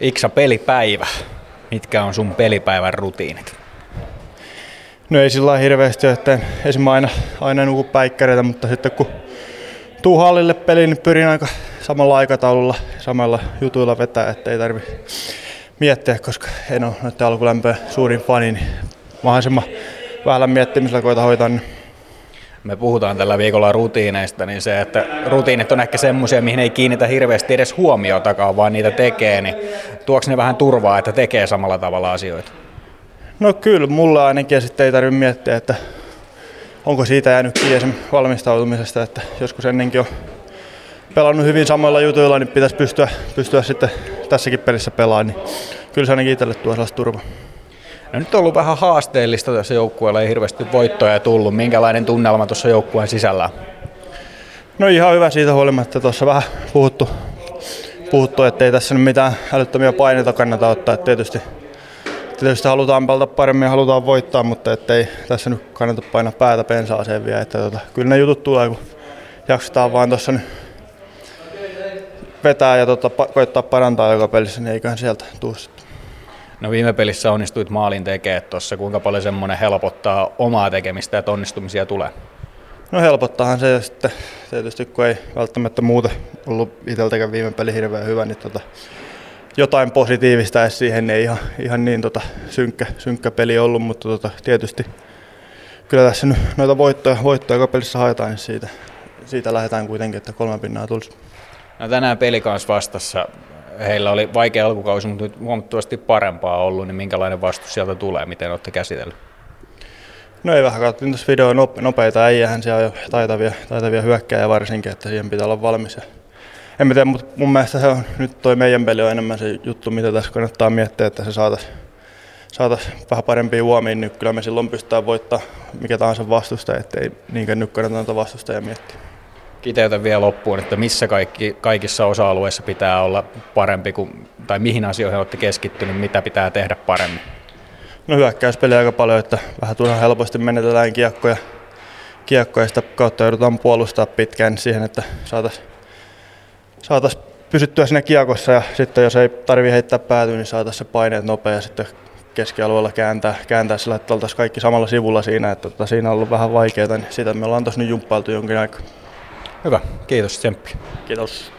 Iksa pelipäivä. Mitkä on sun pelipäivän rutiinit? No ei sillä hirveästi että esimerkiksi aina, aina nuku päikkäreitä, mutta sitten kun tuu hallille peliin, niin pyrin aika samalla aikataululla samalla jutuilla vetää, että ei tarvi miettiä, koska en ole noiden alkulämpöä suurin fani, niin mahdollisimman vähällä miettimisellä koita hoitaa. Niin Me puhutaan tällä viikolla rutiineista, niin se, että rutiinit on ehkä semmoisia, mihin ei kiinnitä hirveästi edes huomiotakaan, vaan niitä tekee, niin tuoks ne vähän turvaa, että tekee samalla tavalla asioita? No kyllä, mulla ainakin ja sitten ei tarvitse miettiä, että onko siitä jäänyt kiinni valmistautumisesta, että joskus ennenkin on pelannut hyvin samoilla jutuilla, niin pitäisi pystyä, pystyä sitten tässäkin pelissä pelaamaan, niin kyllä se ainakin itselle tuo sellaista turvaa. No nyt on ollut vähän haasteellista tässä joukkueella, ei hirveästi voittoja tullut. Minkälainen tunnelma tuossa joukkueen sisällä? No ihan hyvä siitä huolimatta, tuossa vähän puhuttu, puhuttu että ei tässä nyt mitään älyttömiä paineita kannata ottaa, että tietysti tietysti halutaan pelata paremmin ja halutaan voittaa, mutta ettei tässä nyt kannata painaa päätä pensaaseen vielä. Että tota, kyllä ne jutut tulee, kun jaksetaan vaan tuossa nyt vetää ja tota, koittaa parantaa joka pelissä, niin eiköhän sieltä tuu sitten. No viime pelissä onnistuit maalin tekemään tuossa. Kuinka paljon semmoinen helpottaa omaa tekemistä ja onnistumisia tulee? No helpottaahan se sitten tietysti kun ei välttämättä muuten ollut itseltäkään viime peli hirveän hyvä, niin tota, jotain positiivista edes siihen ei ihan, ihan niin tota, synkkä, synkkä peli ollut, mutta tota, tietysti kyllä tässä nyt noita voittoja, voittoja joka pelissä haetaan, niin siitä, siitä lähdetään kuitenkin, että kolme pinnaa tulisi. No tänään peli kanssa vastassa. Heillä oli vaikea alkukausi, mutta nyt huomattavasti parempaa ollut, niin minkälainen vastus sieltä tulee, miten olette käsitellyt? No ei vähän katsoin tuossa video nopeita äijähän siellä on jo taitavia, taitavia hyökkäjä varsinkin, että siihen pitää olla valmis. Ja en mä tiedä, mutta mun mielestä se on, nyt toi meidän peli on enemmän se juttu, mitä tässä kannattaa miettiä, että se saataisiin saatais vähän parempia huomiin, niin kyllä me silloin pystytään voittaa mikä tahansa vastustaja, ettei niinkään nyt kannata vastustajia miettiä. Kiteytä vielä loppuun, että missä kaikki, kaikissa osa-alueissa pitää olla parempi, kuin, tai mihin asioihin olette keskittynyt, mitä pitää tehdä paremmin? No hyökkäyspeli aika paljon, että vähän turhan helposti menetetään kiekkoja, kiekkoja sitä kautta joudutaan puolustaa pitkään siihen, että saataisiin saatais pysyttyä siinä kiekossa ja sitten jos ei tarvi heittää päätyä, niin saataisiin se paineet nopea ja sitten keskialueella kääntää, kääntää sillä, että oltaisiin kaikki samalla sivulla siinä, että tota, siinä on ollut vähän vaikeaa, niin sitä me ollaan tuossa nyt jumppailtu jonkin aikaa. Hyvä, kiitos tsemppi. Kiitos.